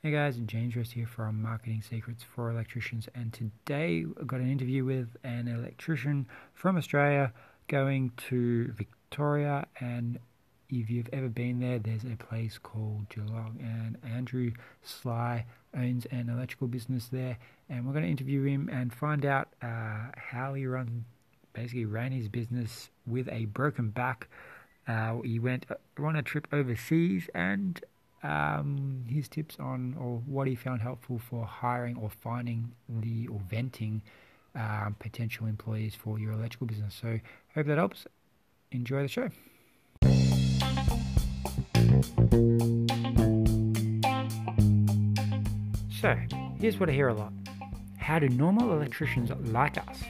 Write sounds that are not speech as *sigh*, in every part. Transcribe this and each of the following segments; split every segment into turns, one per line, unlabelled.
Hey guys, James Rest here from Marketing Secrets for Electricians, and today I've got an interview with an electrician from Australia going to Victoria. And if you've ever been there, there's a place called Geelong, and Andrew Sly owns an electrical business there. And we're going to interview him and find out uh, how he run, basically ran his business with a broken back. Uh, he went on a trip overseas and um, his tips on or what he found helpful for hiring or finding the or venting um, potential employees for your electrical business. So hope that helps. Enjoy the show. So here's what I hear a lot: How do normal electricians like us,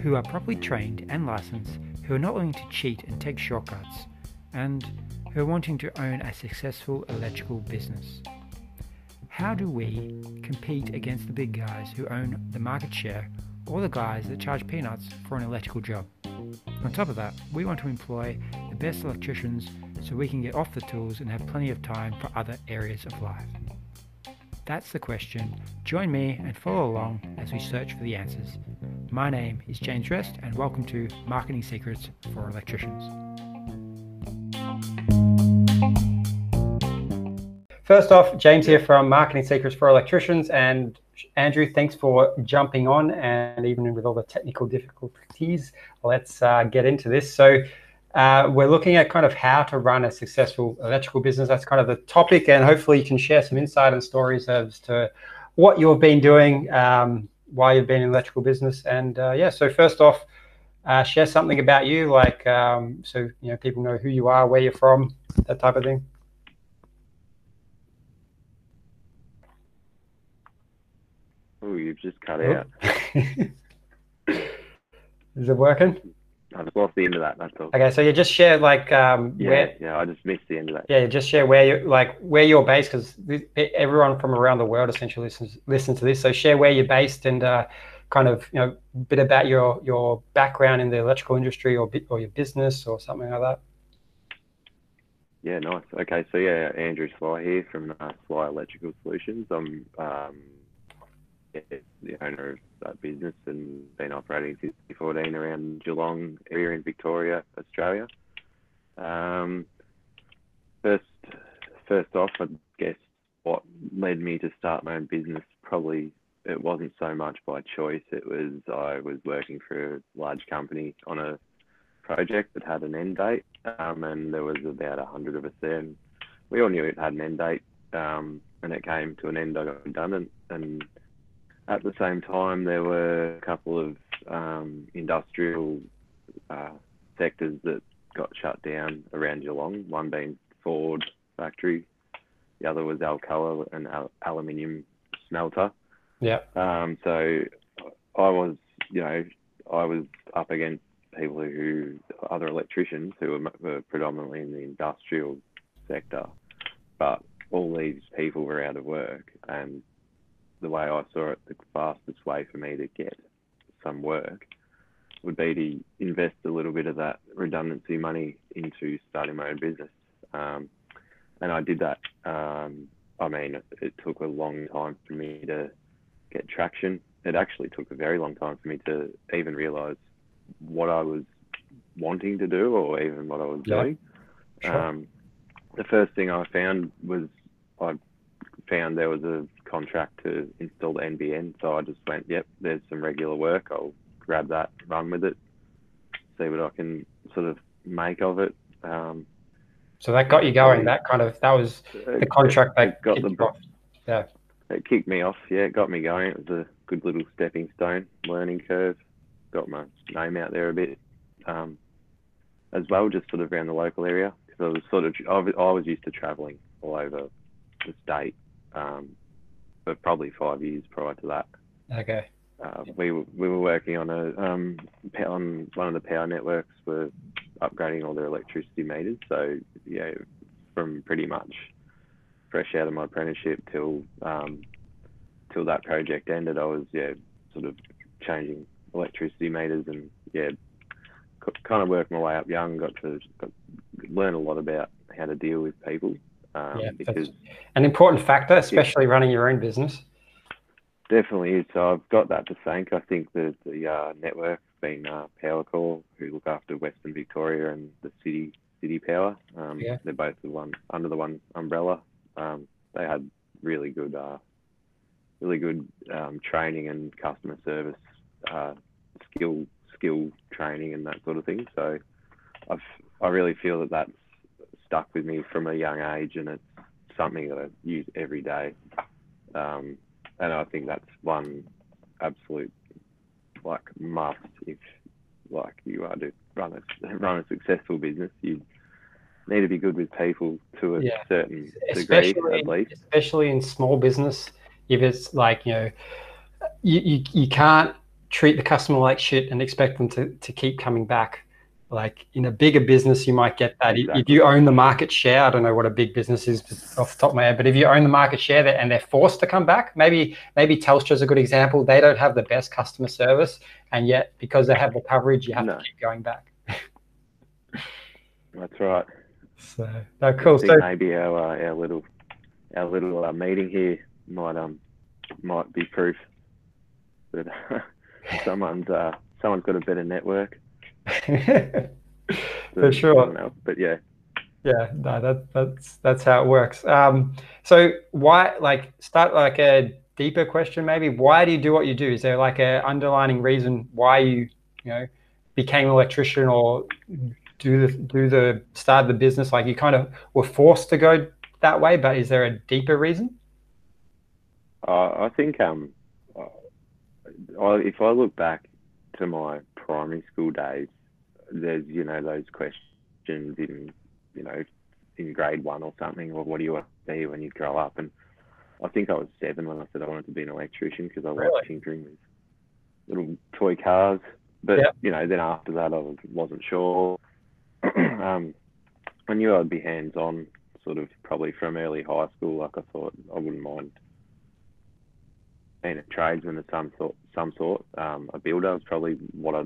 who are properly trained and licensed, who are not willing to cheat and take shortcuts, and who are wanting to own a successful electrical business. How do we compete against the big guys who own the market share or the guys that charge peanuts for an electrical job? On top of that, we want to employ the best electricians so we can get off the tools and have plenty of time for other areas of life. That's the question. Join me and follow along as we search for the answers. My name is James Rest, and welcome to Marketing Secrets for Electricians. First off, James here from Marketing Secrets for Electricians. And Andrew, thanks for jumping on. And even with all the technical difficulties, let's uh, get into this. So, uh, we're looking at kind of how to run a successful electrical business. That's kind of the topic. And hopefully, you can share some insight and stories as to what you've been doing, um, why you've been in electrical business. And uh, yeah, so first off, uh, share something about you, like um, so you know people know who you are, where you're from, that type of thing.
Oh, you've just cut oh. out. *laughs*
Is it working?
I just lost the end of that. That's all.
Okay, so you just share like um,
yeah,
where,
yeah. I just missed the end of that.
Yeah, you just share where you like where you're based because everyone from around the world essentially listens listen to this. So share where you're based and uh, kind of you know a bit about your your background in the electrical industry or or your business or something like that.
Yeah, nice. Okay, so yeah, Andrew Sly here from uh, Sly Electrical Solutions. I'm um, the owner of that business and been operating since 2014 around Geelong area in Victoria, Australia. Um, first, first off, I guess what led me to start my own business probably it wasn't so much by choice. It was I was working for a large company on a project that had an end date, um, and there was about a hundred of us there, and we all knew it had an end date. Um, and it came to an end. I got redundant, and at the same time, there were a couple of um, industrial uh, sectors that got shut down around Geelong. One being Ford factory, the other was Alcoa, an al- aluminium smelter.
Yeah.
Um, so I was, you know, I was up against people who, other electricians who were, were predominantly in the industrial sector, but all these people were out of work and the way I saw it, the fastest way for me to get some work would be to invest a little bit of that redundancy money into starting my own business. Um, and I did that. Um, I mean, it, took a long time for me to get traction. It actually took a very long time for me to even realize what I was wanting to do or even what I was yeah. doing. Sure. Um, the first thing I found was I found there was a contract to install the NBN. So I just went, yep, there's some regular work. I'll grab that, run with it, see what I can sort of make of it. Um,
so that got you going. That kind of that was the contract that got the off. Yeah,
it kicked me off. Yeah, it got me going. It was a good little stepping stone, learning curve. Got my name out there a bit, um, as well, just sort of around the local area. Because I was sort of I was used to travelling all over the state, um, but probably five years prior to that.
Okay.
Uh, we were, we were working on a um, on one of the power networks. We're upgrading all their electricity meters. So yeah, from pretty much fresh out of my apprenticeship till um, till that project ended, I was yeah sort of changing electricity meters and yeah kind of worked my way up young. Got to got, learn a lot about how to deal with people Um,
Yeah,
because
that's an important factor, especially running your own business.
Definitely is. So I've got that to thank. I think the the uh, network being uh, Powercor, who look after Western Victoria and the city CitiPower. Um,
Yeah.
They're both the one under the one umbrella. Um, they had really good, uh, really good um, training and customer service uh, skill skill training and that sort of thing. So I've I really feel that that's stuck with me from a young age, and it's something that I use every day. Um, and I think that's one absolute like must if like you are to run a run a successful business. You need to be good with people to a
Yeah.
certain degree,
especially
at least.
especially in small business if it's like you know you, you, you can't treat the customer like shit and expect them to, to keep coming back like in a bigger business you might get that If- if you own the market share i don't know what a big business is off the top of my head but if you own the market share there and they're forced to come back maybe maybe telstra's a good example they don't have the best customer service and yet because they have the coverage you have
No.
to keep going back *laughs*
That's right.
so no, cool so
maybe our uh, our little our little uh, meeting here might um might be proof that *laughs* someone's uh someone's got a better network. *laughs*
for sure
else. But yeah,
Yeah, no, that that's that's how it works. Um, so why, like, start like a deeper question, maybe. Why do you do what you do? Is there like a underlining reason why you, you know, became an electrician or do the do the start the business? Like you kind of were forced to go that way, but is there a deeper reason?
uh, I think um, I, if I look back to my primary school days, there's you know those questions in you know in grade one or something, or what do you want to be when you grow up? And I think I was seven when I said I wanted to be an electrician because I
Really?
liked tinkering with little toy cars. But
Yeah.
you know, then after that, I was, wasn't sure. *clears throat* um, I knew I'd be hands on, sort of probably from early high school. Like I thought, I wouldn't mind being a tradesman of some sort. Some sort. Um, a builder was probably what I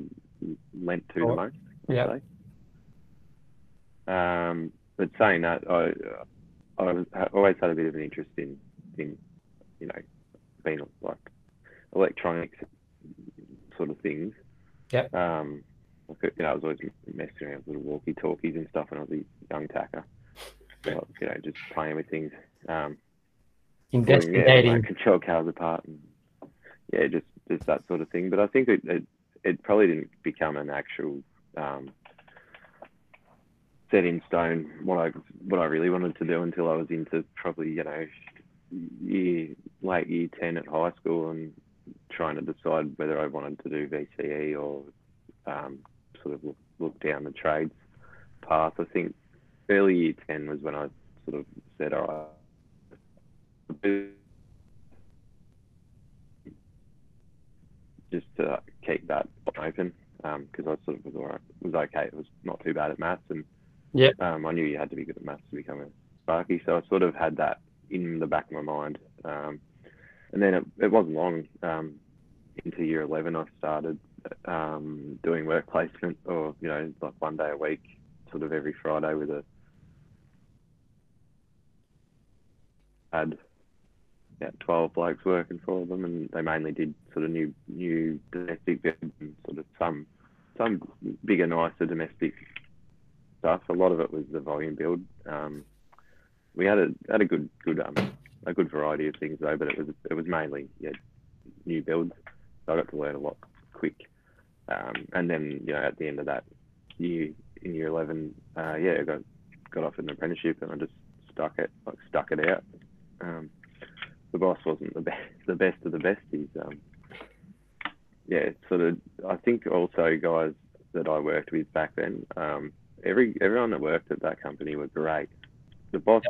lent to
Oh,
the most.
Yeah.
Um, but saying that, I I was, I always had a bit of an interest in in you know being like electronics sort of things.
Yeah.
Um, like, you know, I was always messing around with little walkie talkies and stuff when I was a young tacker. Like, you know, just playing with things. Um, pulling, yeah,
Investigating.
like, control cars apart and yeah, just just that sort of thing. But I think it it, it probably didn't become an actual um, set in stone what I what I really wanted to do until I was into probably you know year late year ten at high school and trying to decide whether I wanted to do VCE or um, sort of look, look down the trades path. I think early year ten was when I sort of said, all right, just to keep that open because I sort of was all right, was okay. It was not too bad at maths, and
Yeah.
um, I knew you had to be good at maths to become a sparky. So I sort of had that in the back of my mind. Um, and then it, it wasn't long um, into year eleven. I started um, doing work placement, or you know, like one day a week, sort of every Friday with a had yeah, 12 blokes working for them, and they mainly did sort of new new domestic and sort of some some bigger, nicer domestic stuff. A lot of it was the volume build. Um, we had a had a good good um a good variety of things though, but it was it was mainly yeah new builds. So I got to learn a lot quick. Um, and then you know at the end of that year in year 11, uh, yeah, I got got off an apprenticeship and I just stuck it like stuck it out. Um, the boss wasn't the *laughs* best, the best of the best. He's, um, yeah, sort of. I think also guys that I worked with back then, um, every everyone that worked at that company were great. The boss,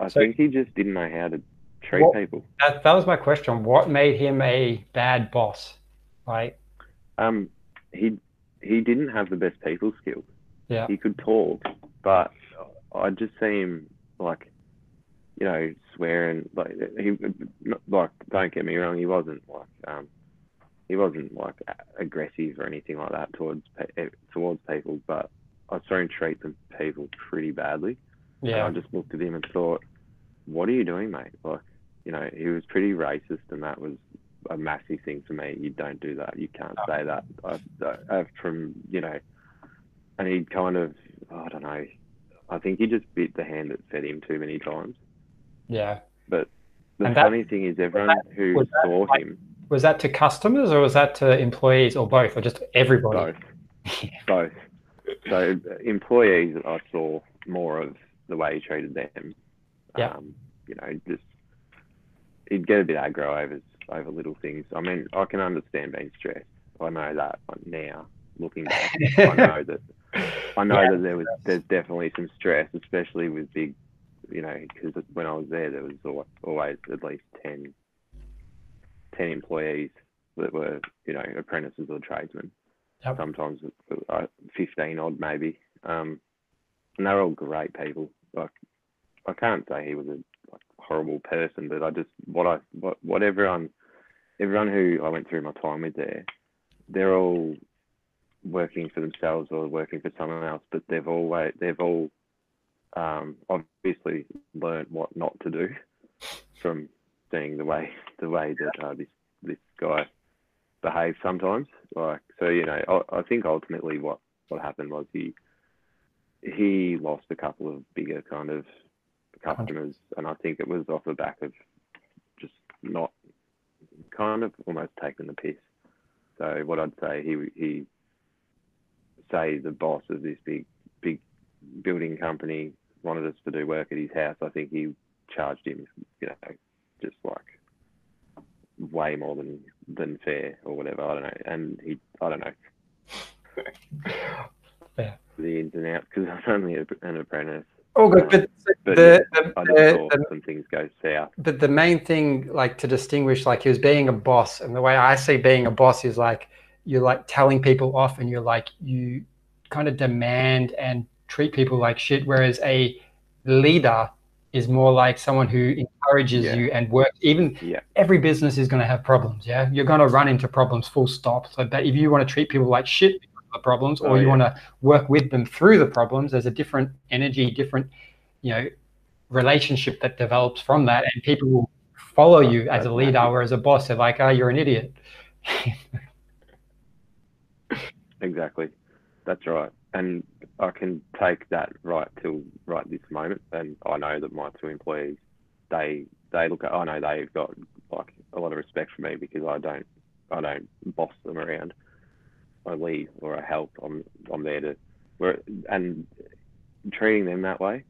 I
So-
think he just didn't know how to treat
What-
people.
That, that was my question. What made him a bad boss? Like,
Um, he he didn't have the best people skills.
Yeah.
He could talk, but I just see him like, you know, swearing. Like he, like don't get me wrong, he wasn't like um, he wasn't like aggressive or anything like that towards eh, towards people, but I saw him treat the people pretty badly.
Yeah.
And I just looked at him and thought, what are you doing, mate? Like, you know, he was pretty racist, and that was a massive thing for me. You don't do that. You can't
Oh.
say that. I, I, from you know, and he kind of, I don't know. I think he just bit the hand that fed him too many times.
Yeah.
But the
And that-
funny thing is, everyone who saw
like-
him,
Was that to customers or was that to employees or both or just everybody?
both, *laughs* both. So employees, I saw more of the way he treated them.
Yeah.
Um, you know, just he'd get a bit aggro over over little things. I mean, I can understand being stressed. I know that now, looking back, I know *laughs* that I know
Yeah.
that there was there's definitely some stress, especially with big, you know, because when I was there, there was always at least 10, 10 employees that were, you know, apprentices or tradesmen.
Yep.
Sometimes uh, fifteen odd maybe, um, and they're all great people. Like I can't say he was a like, horrible person, but I just what I what what everyone everyone who I went through my time with there, they're all working for themselves or working for someone else, but they've always they've all um, obviously learned what not to do from seeing the way the way that uh, this this guy behaves sometimes. Like so, you know, I, I think ultimately what what happened was he he lost a couple of bigger kind of customers, and I think it was off the back of just not kind of almost taking the piss. So what I'd say he he say the boss of this big big building company wanted us to do work at his house. I think he charged him, you know, just like way more than than fair or whatever. I don't know, and he I don't know *laughs*
Yeah.
the ins and outs because I was only a, an apprentice.
Oh, good. But,
But
the,
just
the- the-
some things go south.
but the main thing, like to distinguish, like he was being a boss, and the way I see being a boss is like you're like telling people off, and you're like you kind of demand and treat people like shit. Whereas a leader is more like someone who encourages
Yeah.
you and works. Even
Yeah.
every business is going to have problems. Yeah, you're going to run into problems. Full stop. So, but if you want to treat people like shit the problems, or
Oh,
you
yeah.
want to work with them through the problems, there's a different energy, different, you know, relationship that develops from that, and people will follow
Right,
you as a leader, or as a boss. They're like, "Oh, you're an idiot." *laughs*
Exactly. That's right. And I can take that right till right this moment. And I know that my two employees, they they look at I know they've got like a lot of respect for me because I don't I don't boss them around. I lead or I help. I'm I'm there to we're, and treating them that way,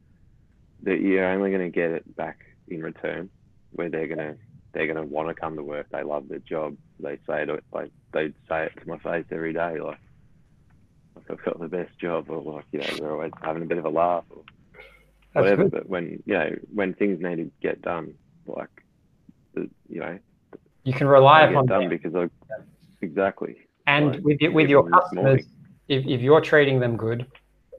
that you're only going to get it back in return, where they're gonna they're gonna want to come to work. They love their job. They say it like they say it to my face every day, like like I've got the best job, or like you know we're always having a bit of a laugh, or
That's
whatever.
good.
But when you know when things need to get done, like you know
You can rely upon
done
them.
because I exactly
and
like,
with your, with your customers, if, if you're treating them good,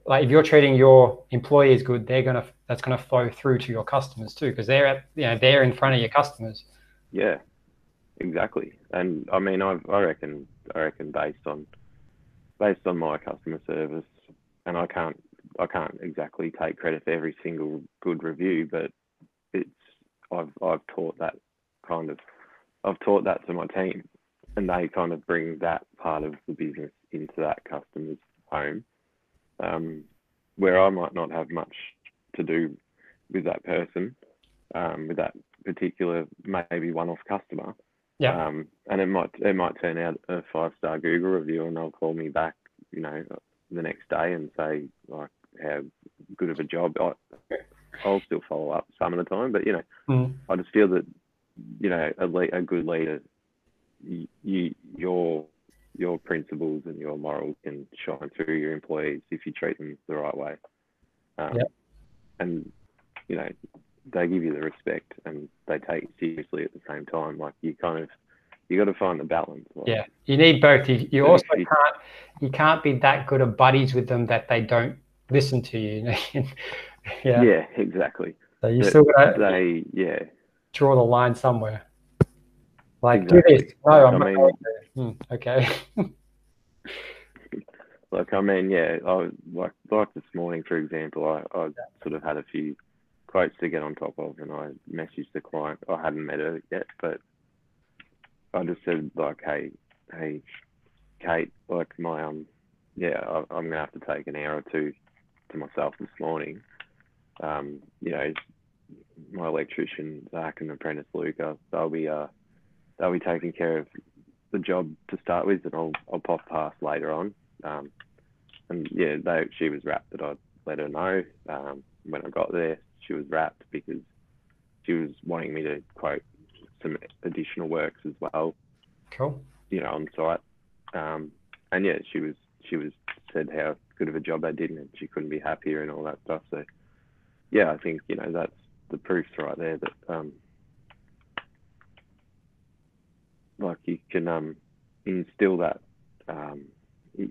like if you're treating your employees good, they're gonna that's gonna flow through to your customers too, because they're at you know they're in front of your customers.
Yeah, exactly. And I mean, I I reckon I reckon based on based on my customer service, and I can't I can't exactly take credit for every single good review, but it's I've I've taught that kind of I've taught that to my team, and they kind of bring that part of the business into that customer's home, um, where I might not have much to do with that person, um, with that particular maybe one-off customer.
Yeah.
Um, and it might it might turn out a five-star Google review, and they'll call me back, you know, the next day and say like how good of a job. I, I'll still follow up some of the time, but you know,
Mm.
I just feel that you know a, le- a good leader, you, you your your principles and your morals can shine through your employees if you treat them the right way. Um,
Yep.
And you know they give you the respect and they take it seriously at the same time. Like you kind of you got to find the balance. Like,
Yeah, you need both. You, you also
you-
can't you can't be that good of buddies with them that they don't listen to you. *laughs* yeah.
Yeah, exactly.
So you
But
still gotta
They yeah
draw the line somewhere. Like
Exactly.
do this. No,
Like,
I'm
I mean-
to. Hmm, okay. *laughs*
Like I mean, yeah, I like like this morning, for example, I, I sort of had a few quotes to get on top of, and I messaged the client. I hadn't met her yet, but I just said like, hey, hey, Kate, like my um, yeah, I, I'm gonna have to take an hour or two to myself this morning. Um, you know, my electrician Zach and apprentice Luca, they'll be uh, they'll be taking care of the job to start with, and I'll I'll pop past later on. Um, and yeah, they, she was rapt that I'd let her know. Um, when I got there, she was rapt because she was wanting me to quote some additional works as well.
Cool.
You know, on site. Um, and yeah, she was she was said how good of a job I did and she couldn't be happier and all that stuff. So yeah, I think you know that's the proof's right there that um, like you can um, instill that um,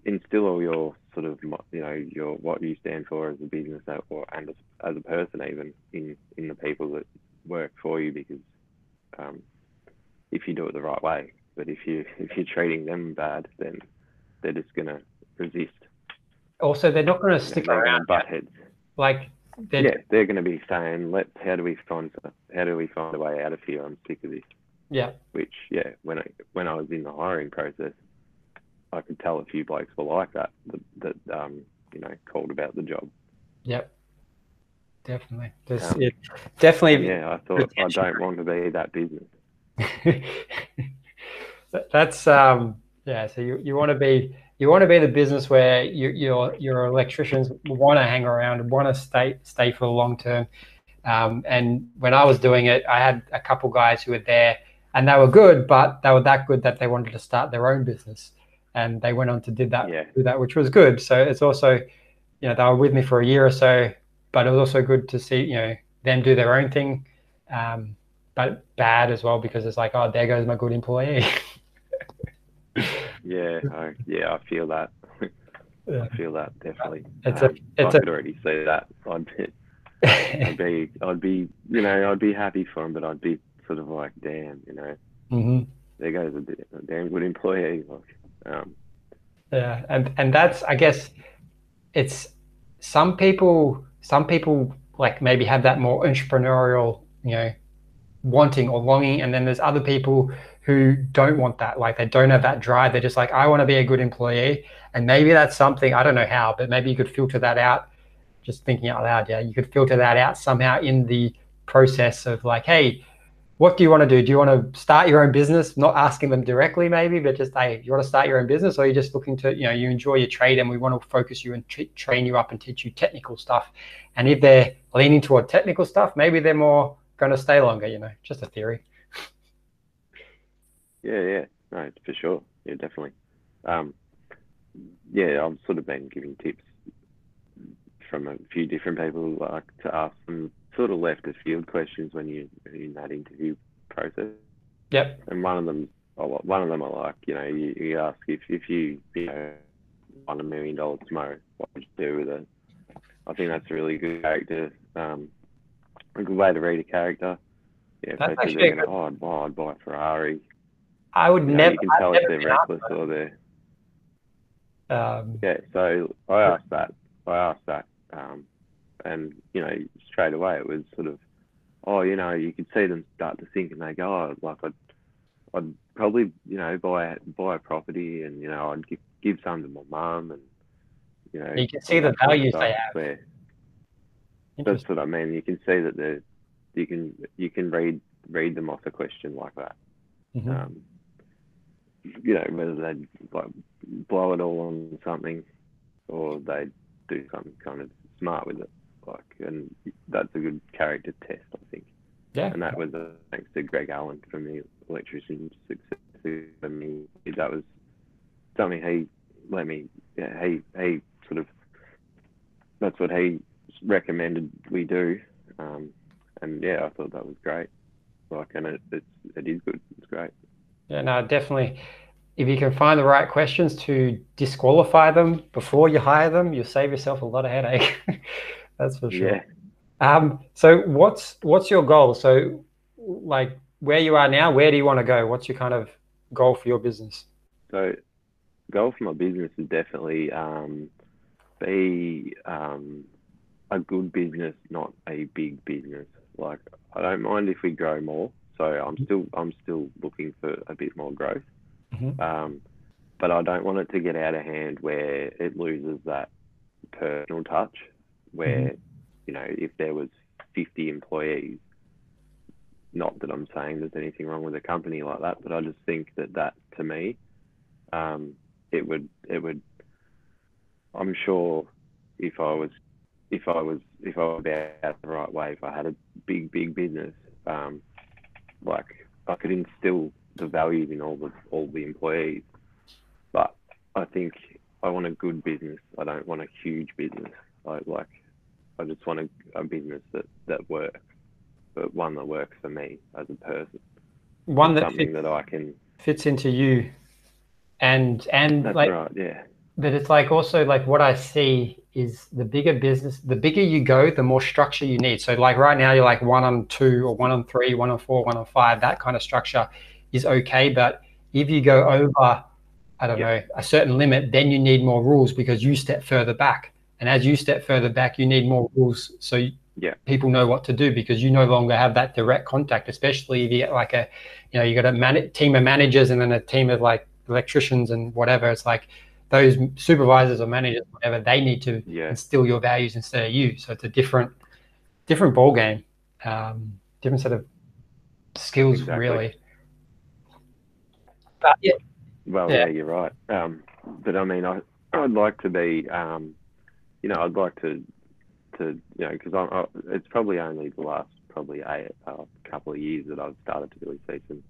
instill all your sort of you know your what you stand for as a business or and as, as a person even in in the people that work for you because um, if you do it the right way but if you *laughs* if you're treating them bad then they're just gonna resist.
Also they're not going to stick
they're
around.
butt heads.
Like they're,
yeah they're going to be saying let how do we find how do we find a way out of here? I'm sick of this.
Yeah.
Which yeah when i when i was in the hiring process I could tell a few blokes were like that that, that um, you know called about the job.
Yep, definitely. Um, yeah, definitely.
Yeah, I thought I don't want to be that business. *laughs*
That's um, yeah. So you, you want to be you want to be the business where you, your your electricians want to hang around, want to stay stay for the long term. Um, and when I was doing it, I had a couple guys who were there, and they were good, but they were that good that they wanted to start their own business and they went on to did that
yeah.
do that, which was good. So it's also, you know, they were with me for a year or so, but it was also good to see, you know, them do their own thing, um, but bad as well because it's like, oh, there goes my good employee. *laughs*
yeah, I, yeah, I feel that. *laughs* I feel that definitely.
It's um, a, it's
I could already see that. *laughs* I'd be, I'd be, I'd be, you know, I'd be happy for him, but I'd be sort of like, damn, you know,
mm-hmm.
there goes a, a damn good employee. Like, um,
yeah, and and that's I guess it's some people some people like maybe have that more entrepreneurial you know wanting or longing and then there's other people who don't want that. Like they don't have that drive. They're just like i want to be a good employee. And maybe that's something i don't know how but maybe you could filter that out just thinking out loud. Yeah you could filter that out somehow in the process of like hey what do you want to do? Do you want to start your own business? Not asking them directly, maybe, but just hey, you want to start your own business, or you're just looking to, you know, you enjoy your trade, and we want to focus you and t- train you up and teach you technical stuff. And if they're leaning toward technical stuff, maybe they're more going to stay longer. You know, just a theory.
Yeah, yeah, no, for sure. Yeah, definitely. Um, yeah, I've sort of been giving tips from a few different people, like to ask them sort of left of field questions when you in that interview process.
Yep.
And one of them, one of them, are like, you know, you, you ask if if you you know won a million dollars tomorrow, what would you do with it? I think that's a really good character, um, a good way to read a character. Yeah, that's actually oh, I'd buy, I'd buy a Ferrari.
I would
you know,
never.
You can tell if they're reckless or they're.
Um,
yeah, so I asked that. I asked that, um, and you know, straight away it was sort of, oh, you know, you could see them start to think, and they go, oh, like I'd, I'd probably, you know, buy buy a property, and you know, I'd give give some to my mum, and you know,
you can see the values they have. Where,
that's what I mean. You can see that the you can you can read read them off a question like that.
Mm-hmm. Um,
you know, whether they like blow it all on something, or they do something kind of smart with it like, and that's a good character test, I think.
Yeah.
And that was uh, thanks to Greg Allen from the Electrician Success Academy. That was something he let me. Yeah, he he sort of. That's what he recommended we do, um, and yeah, I thought that was great. Like, and it it's, it is good. It's great.
Yeah, no, definitely. If you can find the right questions to disqualify them before you hire them, you'll save yourself a lot of headache. *laughs* That's for sure.
Yeah.
Um, so what's what's your goal? So like where you are now, where do you want to go? What's your kind of goal for your business?
So goal for my business is definitely um, be um, a good business, not a big business. Like I don't mind if we grow more. So I'm still I'm still looking for a bit more growth.
Mhm.
Um, but I don't want it to get out of hand where it loses that personal touch. Where you know if there was 50 employees, not that I'm saying there's anything wrong with a company like that, but I just think that that to me, um, it would it would. I'm sure if I was if I was if I was about the right way, if I had a big big business, um, like I could instill the values in all the all the employees. But I think I want a good business. I don't want a huge business. I like I just want a, a business that that works, but one that works for me as a person.
One that
something
fit,
that I can.
fits into you, and and
That's
like
right. Yeah.
but it's like also like what I see is the bigger business, the bigger you go, the more structure you need. So like right now you're like one on two or one on three, one on four, one on five. That kind of structure is okay, but if you go over, I don't
Yeah.
know, a certain limit, then you need more rules because you step further back. And as you step further back, you need more rules so you-
Yeah.
people know what to do because you no longer have that direct contact. Especially if you get like a, you know, you got a man- team of managers and then a team of like electricians and whatever. It's like those supervisors or managers, whatever, they need to
Yeah.
instill your values instead of you. So it's a different, different ball game, um, different set of skills,
Exactly.
really. But yeah,
Well,
Yeah.
yeah, you're right. Um, but I mean, I I'd like to be, um, you know, I'd like to to you know, because I, I it's probably only the last probably a uh, couple of years that I've started to really see some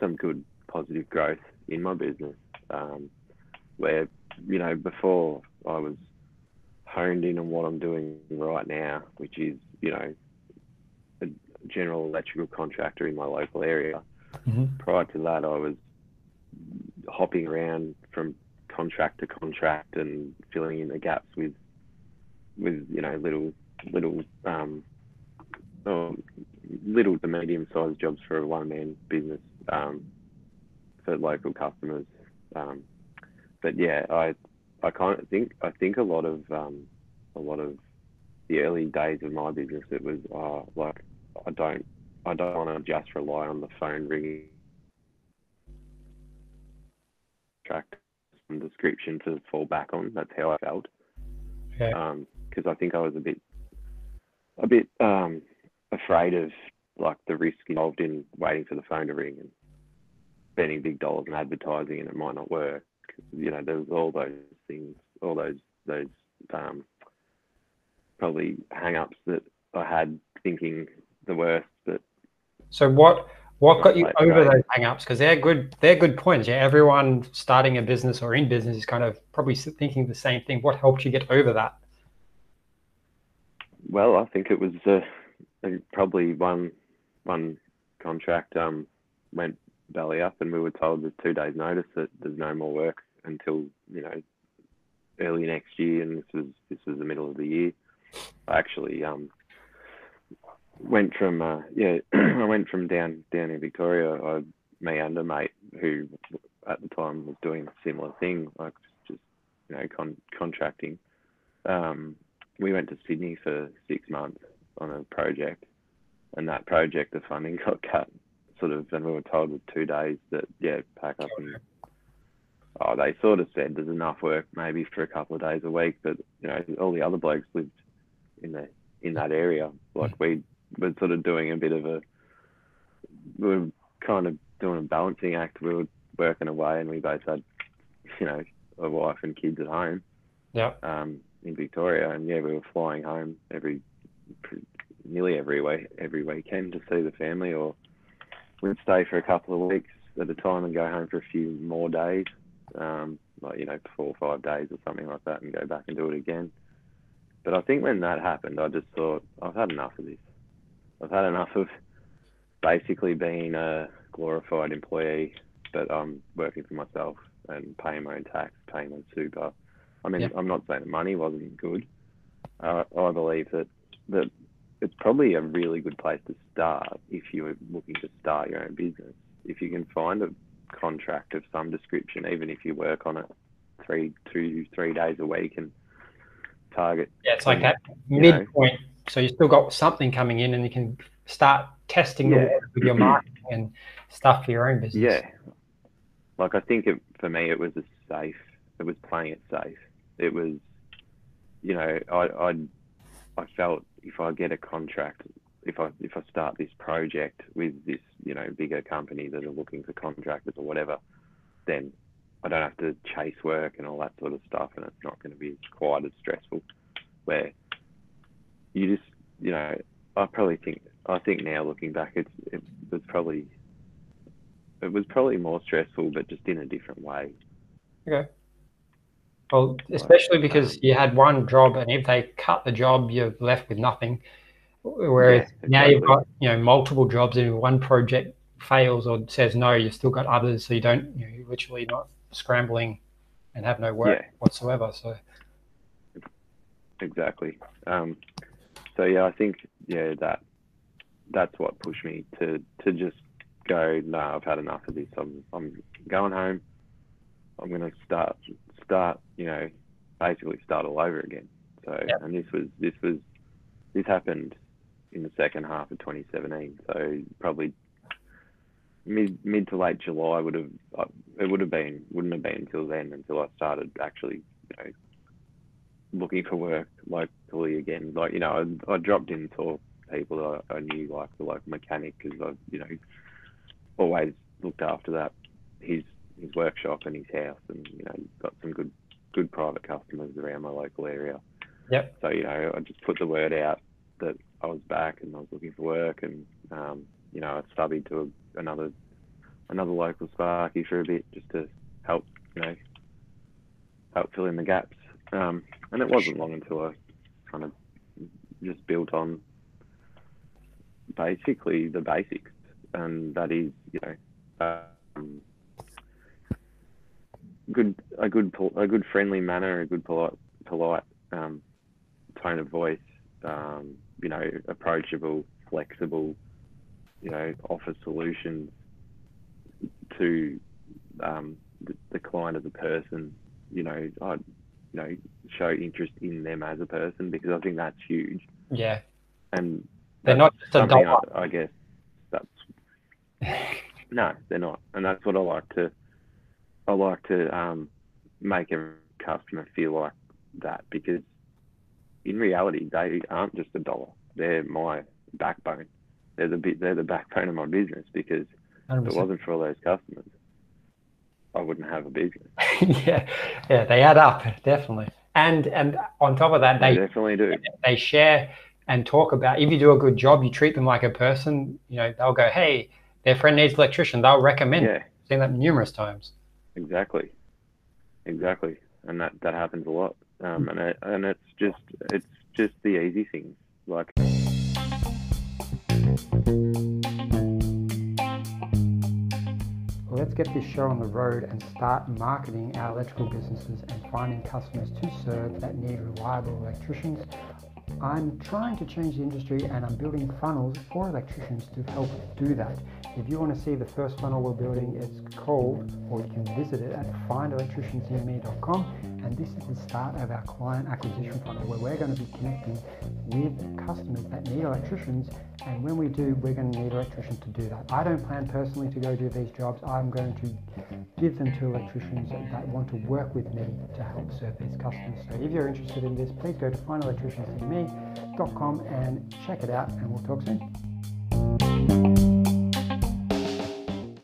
some good positive growth in my business. Um, where you know before I was honed in on what I'm doing right now, which is you know a general electrical contractor in my local area.
Mhm.
Prior to that, I was hopping around from contract to contract and filling in the gaps with with you know little little um or little to medium sized jobs for a one man business um, for local customers. Um, but yeah, I I kind of think I think a lot of um, a lot of the early days of my business it was uh, like I don't I don't want to just rely on the phone ringing track some description to fall back on. That's how I felt.
Okay.
Because I think I was a bit a bit um, afraid of like the risk involved in waiting for the phone to ring and spending big dollars on advertising and it might not work. You know, there was all those things, all those those um, probably hang-ups that I had thinking the worst. But
So what what got you over those hang-ups? Because they're good they're good points. Yeah, everyone starting a business or in business is kind of probably thinking the same thing. What helped you get over that?
Well, I think it was uh, probably one one contract um, went belly up, and we were told with two days' notice that there's no more work until you know early next year, and this was this was the middle of the year. I actually um, went from uh, yeah, *clears throat* I went from down down in Victoria. I, me and a mate who at the time was doing a similar thing, like just you know con- contracting. Um, we went to Sydney for six months on a project, and that project, the funding *laughs* got cut, sort of, and we were told with two days that yeah, pack up and. Oh, they sort of said there's enough work maybe for a couple of days a week, but you know all the other blokes lived in the in that area. Like we were sort of doing a bit of a, we were kind of doing a balancing act. We were working away, and we both had, you know, a wife and kids at home
Yeah.
um, in Victoria, and yeah, we were flying home every nearly every week every weekend to see the family, or we'd stay for a couple of weeks at a time and go home for a few more days, um, like you know four or five days or something like that, and go back and do it again. But I think when that happened, I just thought I've had enough of this. I've had enough of basically being a glorified employee, but I'm working for myself and paying my own tax, paying my super. I mean,
Yeah.
I'm not saying the money wasn't good. Uh, I believe that that it's probably a really good place to start if you're looking to start your own business. If you can find a contract of some description, even if you work on it three, two, three days a week and target.
Yeah, it's like that midpoint. Know. So you still got something coming in, and you can start testing yeah. with your marketing and stuff for your own business.
Yeah, like I think it, for me, it was a safe. It was playing it safe. It was, you know, I I I felt if I get a contract, if I if I start this project with this, you know, bigger company that are looking for contractors or whatever, then I don't have to chase work and all that sort of stuff, and it's not going to be quite as stressful. Where you just, you know, I probably think I think now looking back, it's it was probably it was probably more stressful, but just in a different way.
Okay. Well, especially because you had one job, and if they cut the job, you're left with nothing. Whereas yeah, now you've got you know multiple jobs, and if one project fails or says no, you've still got others, so you don't you know, literally not scrambling and have no work yeah. whatsoever. So
exactly. Um, so yeah, I think yeah that that's what pushed me to to just go. No, I've had enough of this. I'm I'm going home. I'm going to start start. You know, basically start all over again. So yep. and this was this was this happened in the second half of 2017. So probably mid mid to late July would have uh, it would have been wouldn't have been until then until I started actually you know looking for work locally again. Like you know I, I dropped into people that I, I knew like the local mechanic because I you know always looked after that his his workshop and his house and you know got some good good private customers around my local area.
Yep.
So you know I just put the word out that I was back and I was looking for work and um, you know I studied to a, another another local Sparky for a bit just to help you know help fill in the gaps. Um, and it wasn't long until I kind of just built on basically the basics, and that is you know um, good a good a good friendly manner, a good polite polite um, tone of voice, um, you know, approachable, flexible, you know, offer solutions to um, the, the, client as a person. You know, I, you know, show interest in them as a person because I think that's huge.
Yeah.
And
they're not just a
dollar. I, I guess that's *laughs* no, they're not, and that's what I like to. I like to um, make a customer feel like that because in reality they aren't just a dollar. They're my backbone. They're the. They're the backbone of my business because 100%. if it wasn't for all those customers, I wouldn't have a business. *laughs*
yeah, yeah, they add up definitely. And and on top of that, they,
they definitely do.
They share and talk about if you do a good job, you treat them like a person. You know, they'll go, "Hey, their friend needs an electrician." They'll recommend. Yeah. I've seen that numerous times.
Exactly, exactly, and that that happens a lot. Um, and it, and it's just it's just the easy things like.
let's get this show on the road and start marketing our electrical businesses and finding customers to serve that need reliable electricians I'm trying to change the industry and I'm building funnels for electricians to help do that. If you want to see the first funnel we're building, it's called, or you can visit it at findelectriciansinme.com. And this is the start of our client acquisition funnel where we're going to be connecting with customers that need electricians. And when we do, we're going to need electricians to do that. I don't plan personally to go do these jobs. I'm going to give them to electricians that want to work with me to help serve these customers. So if you're interested in this, please go to findelectriciansinme.com and check it out, and we'll talk soon.